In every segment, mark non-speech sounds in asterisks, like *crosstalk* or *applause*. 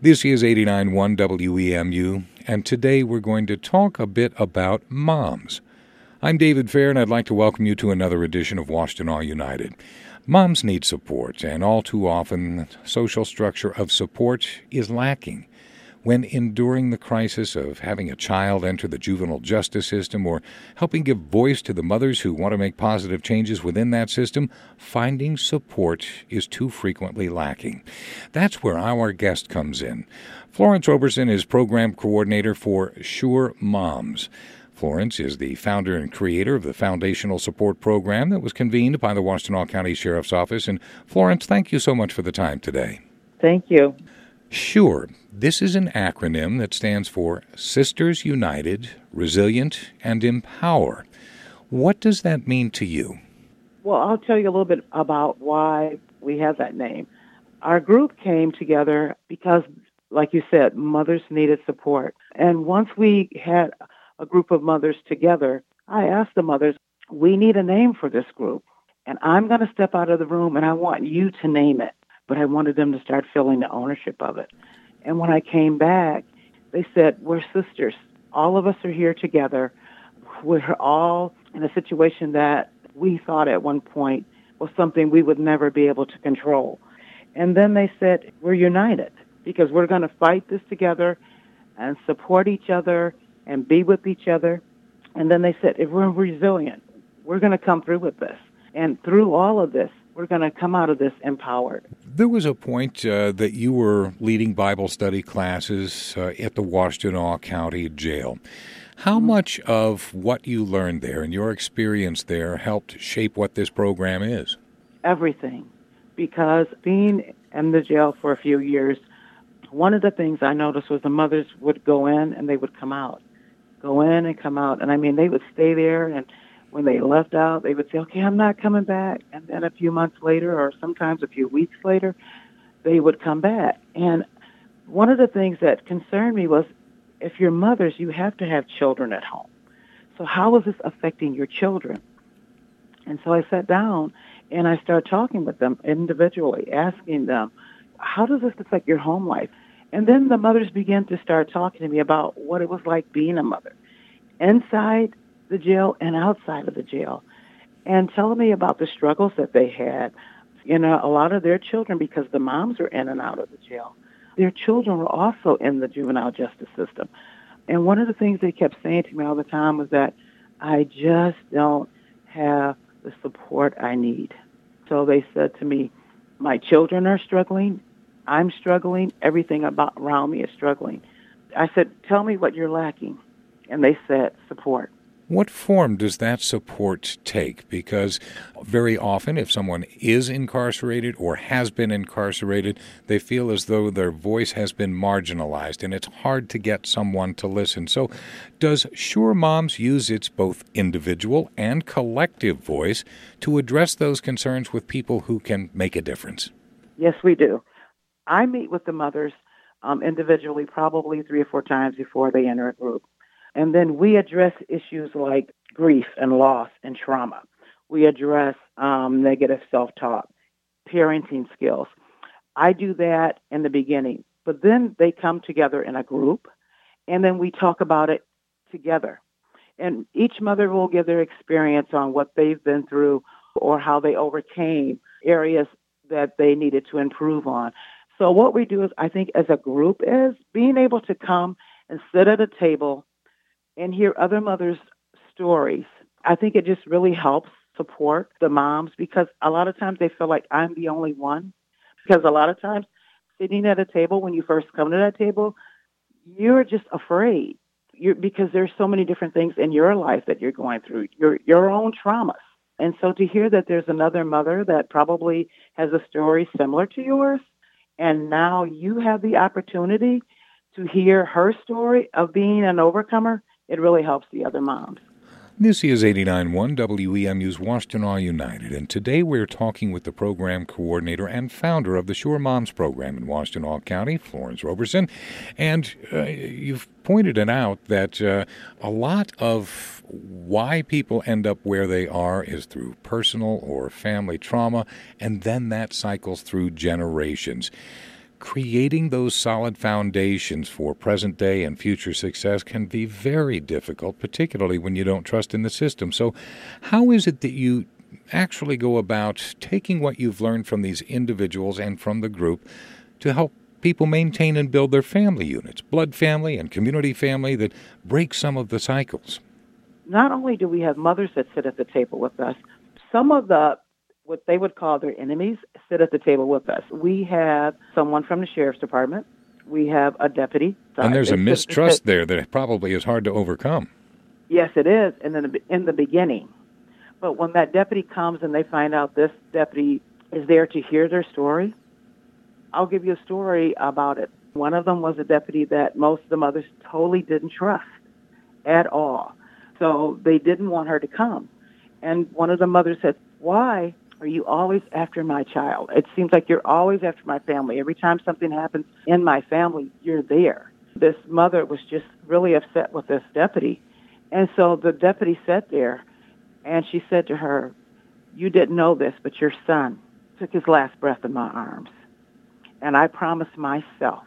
This is 89.1 WEMU, and today we're going to talk a bit about moms. I'm David Fair, and I'd like to welcome you to another edition of Washtenaw United. Moms need support, and all too often, social structure of support is lacking. When enduring the crisis of having a child enter the juvenile justice system or helping give voice to the mothers who want to make positive changes within that system, finding support is too frequently lacking. That's where our guest comes in. Florence Roberson is program coordinator for Sure Moms. Florence is the founder and creator of the foundational support program that was convened by the Washtenaw County Sheriff's Office. And Florence, thank you so much for the time today. Thank you. Sure. This is an acronym that stands for Sisters United, Resilient, and Empower. What does that mean to you? Well, I'll tell you a little bit about why we have that name. Our group came together because, like you said, mothers needed support. And once we had a group of mothers together, I asked the mothers, we need a name for this group. And I'm going to step out of the room and I want you to name it but I wanted them to start feeling the ownership of it. And when I came back, they said, We're sisters. All of us are here together. We're all in a situation that we thought at one point was something we would never be able to control. And then they said, We're united because we're going to fight this together and support each other and be with each other. And then they said, If we're resilient, we're going to come through with this. And through all of this, we're going to come out of this empowered. There was a point uh, that you were leading Bible study classes uh, at the Washtenaw County Jail. How mm-hmm. much of what you learned there and your experience there helped shape what this program is? Everything. Because being in the jail for a few years, one of the things I noticed was the mothers would go in and they would come out. Go in and come out. And I mean, they would stay there and when they left out, they would say, okay, I'm not coming back. Then a few months later, or sometimes a few weeks later, they would come back. And one of the things that concerned me was if you're mothers, you have to have children at home. So how is this affecting your children? And so I sat down and I started talking with them individually, asking them, how does this affect your home life? And then the mothers began to start talking to me about what it was like being a mother. Inside the jail and outside of the jail and telling me about the struggles that they had. You know, a lot of their children, because the moms were in and out of the jail, their children were also in the juvenile justice system. And one of the things they kept saying to me all the time was that I just don't have the support I need. So they said to me, my children are struggling. I'm struggling. Everything about around me is struggling. I said, tell me what you're lacking. And they said, support. What form does that support take? Because very often, if someone is incarcerated or has been incarcerated, they feel as though their voice has been marginalized and it's hard to get someone to listen. So, does Sure Moms use its both individual and collective voice to address those concerns with people who can make a difference? Yes, we do. I meet with the mothers um, individually probably three or four times before they enter a group. And then we address issues like grief and loss and trauma. We address um, negative self talk, parenting skills. I do that in the beginning, but then they come together in a group and then we talk about it together. And each mother will give their experience on what they've been through or how they overcame areas that they needed to improve on. So what we do is I think as a group is being able to come and sit at a table and hear other mothers' stories. I think it just really helps support the moms because a lot of times they feel like I'm the only one. Because a lot of times sitting at a table when you first come to that table, you're just afraid. You're, because there's so many different things in your life that you're going through, your your own traumas. And so to hear that there's another mother that probably has a story similar to yours, and now you have the opportunity to hear her story of being an overcomer, it really helps the other moms. This is 89.1 WEMU's Washtenaw United, and today we're talking with the program coordinator and founder of the Sure Moms program in Washtenaw County, Florence Roberson. And uh, you've pointed it out that uh, a lot of why people end up where they are is through personal or family trauma, and then that cycles through generations. Creating those solid foundations for present day and future success can be very difficult, particularly when you don't trust in the system. So, how is it that you actually go about taking what you've learned from these individuals and from the group to help people maintain and build their family units, blood family and community family that break some of the cycles? Not only do we have mothers that sit at the table with us, some of the what they would call their enemies sit at the table with us. We have someone from the sheriff's department. We have a deputy. And there's a mistrust *laughs* there that probably is hard to overcome. Yes, it is, in the in the beginning. But when that deputy comes and they find out this deputy is there to hear their story, I'll give you a story about it. One of them was a deputy that most of the mothers totally didn't trust at all. So they didn't want her to come. And one of the mothers said, Why are you always after my child? It seems like you're always after my family. Every time something happens in my family, you're there. This mother was just really upset with this deputy. And so the deputy sat there and she said to her, You didn't know this, but your son took his last breath in my arms. And I promised myself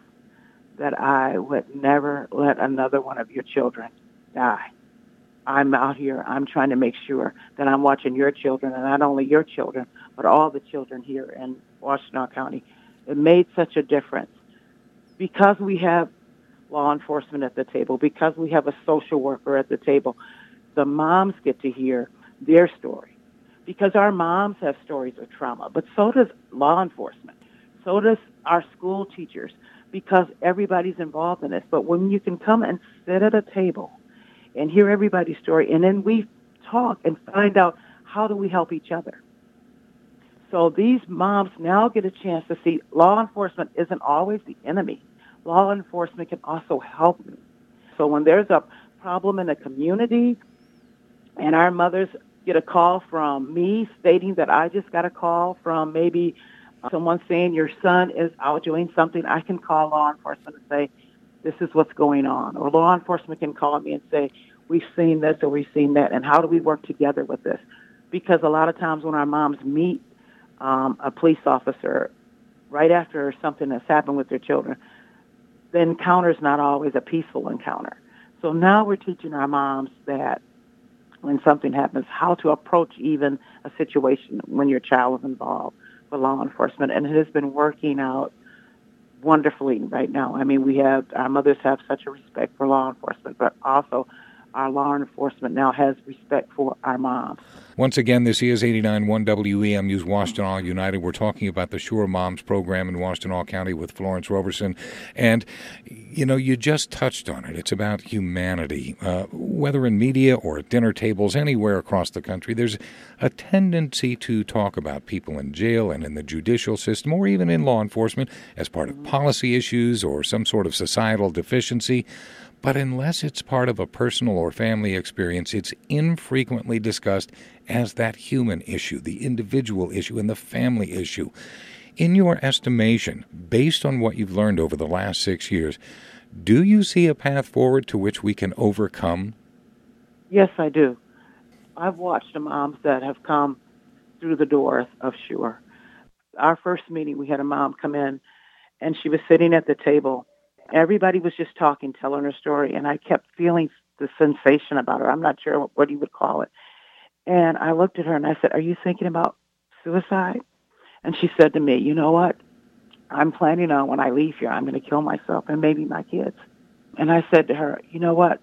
that I would never let another one of your children die. I'm out here, I'm trying to make sure that I'm watching your children, and not only your children, but all the children here in Washtenaw County. It made such a difference. Because we have law enforcement at the table, because we have a social worker at the table, the moms get to hear their story. Because our moms have stories of trauma, but so does law enforcement. So does our school teachers, because everybody's involved in this. But when you can come and sit at a table and hear everybody's story, and then we talk and find out how do we help each other. So these moms now get a chance to see law enforcement isn't always the enemy. Law enforcement can also help me. So when there's a problem in a community and our mothers get a call from me stating that I just got a call from maybe uh, someone saying your son is out doing something, I can call law enforcement and say, this is what's going on. Or law enforcement can call me and say, we've seen this or we've seen that, and how do we work together with this? Because a lot of times when our moms meet um, a police officer right after something has happened with their children, the encounter is not always a peaceful encounter. So now we're teaching our moms that when something happens, how to approach even a situation when your child is involved with law enforcement. And it has been working out wonderfully right now. I mean, we have, our mothers have such a respect for law enforcement, but also our law enforcement now has respect for our moms. Once again, this is 89.1 WEMU's Washtenaw United. We're talking about the Sure Moms program in Washtenaw County with Florence Roberson. And, you know, you just touched on it. It's about humanity. Uh, whether in media or at dinner tables, anywhere across the country, there's a tendency to talk about people in jail and in the judicial system or even in law enforcement as part of policy issues or some sort of societal deficiency. But unless it's part of a personal or family experience, it's infrequently discussed as that human issue, the individual issue, and the family issue. In your estimation, based on what you've learned over the last six years, do you see a path forward to which we can overcome? Yes, I do. I've watched the moms that have come through the doors of Sure. Our first meeting, we had a mom come in, and she was sitting at the table everybody was just talking, telling her story, and I kept feeling the sensation about her. I'm not sure what you would call it. And I looked at her and I said, "Are you thinking about suicide?" And she said to me, "You know what? I'm planning on when I leave here, I'm going to kill myself and maybe my kids." And I said to her, "You know what?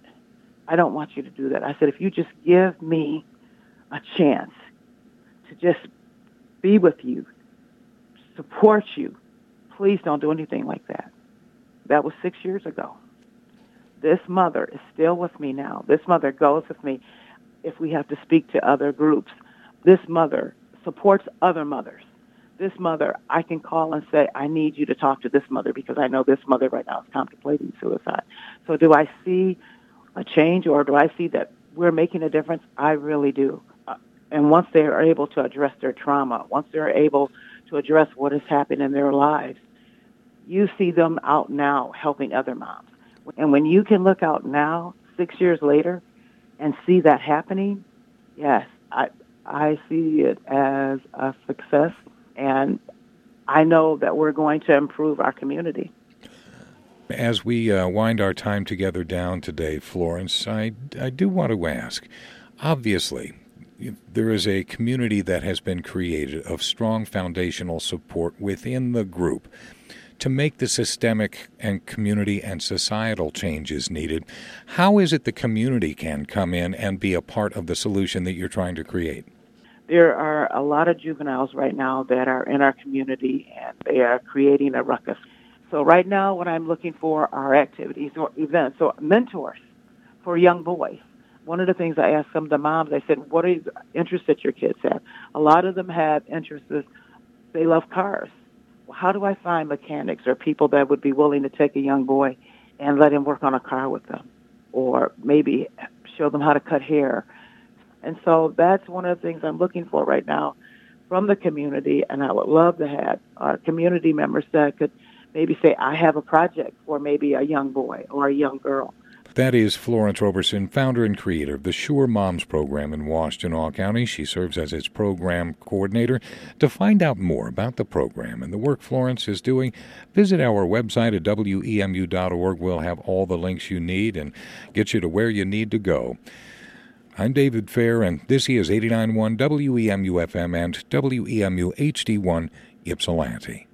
I don't want you to do that." I said, "If you just give me a chance to just be with you, support you, please don't do anything like that." That was six years ago. This mother is still with me now. This mother goes with me if we have to speak to other groups. This mother supports other mothers. This mother, I can call and say, I need you to talk to this mother because I know this mother right now is contemplating suicide. So do I see a change or do I see that we're making a difference? I really do. Uh, and once they are able to address their trauma, once they're able to address what has happened in their lives, you see them out now helping other moms. And when you can look out now, six years later, and see that happening, yes, I I see it as a success, and I know that we're going to improve our community. As we uh, wind our time together down today, Florence, I, I do want to ask obviously, there is a community that has been created of strong foundational support within the group to make the systemic and community and societal changes needed. How is it the community can come in and be a part of the solution that you're trying to create? There are a lot of juveniles right now that are in our community and they are creating a ruckus. So right now what I'm looking for are activities or events or mentors for young boys one of the things I asked some of the moms, I said, what are the interests that your kids have? A lot of them have interests. They love cars. How do I find mechanics or people that would be willing to take a young boy and let him work on a car with them? Or maybe show them how to cut hair. And so that's one of the things I'm looking for right now from the community. And I would love to have our community members that could maybe say, I have a project for maybe a young boy or a young girl that is Florence Roberson, founder and creator of the Sure Moms program in Washtenaw County. She serves as its program coordinator. To find out more about the program and the work Florence is doing, visit our website at wemu.org. We'll have all the links you need and get you to where you need to go. I'm David Fair, and this is 89.1 WEMU FM and WEMU HD1 Ypsilanti.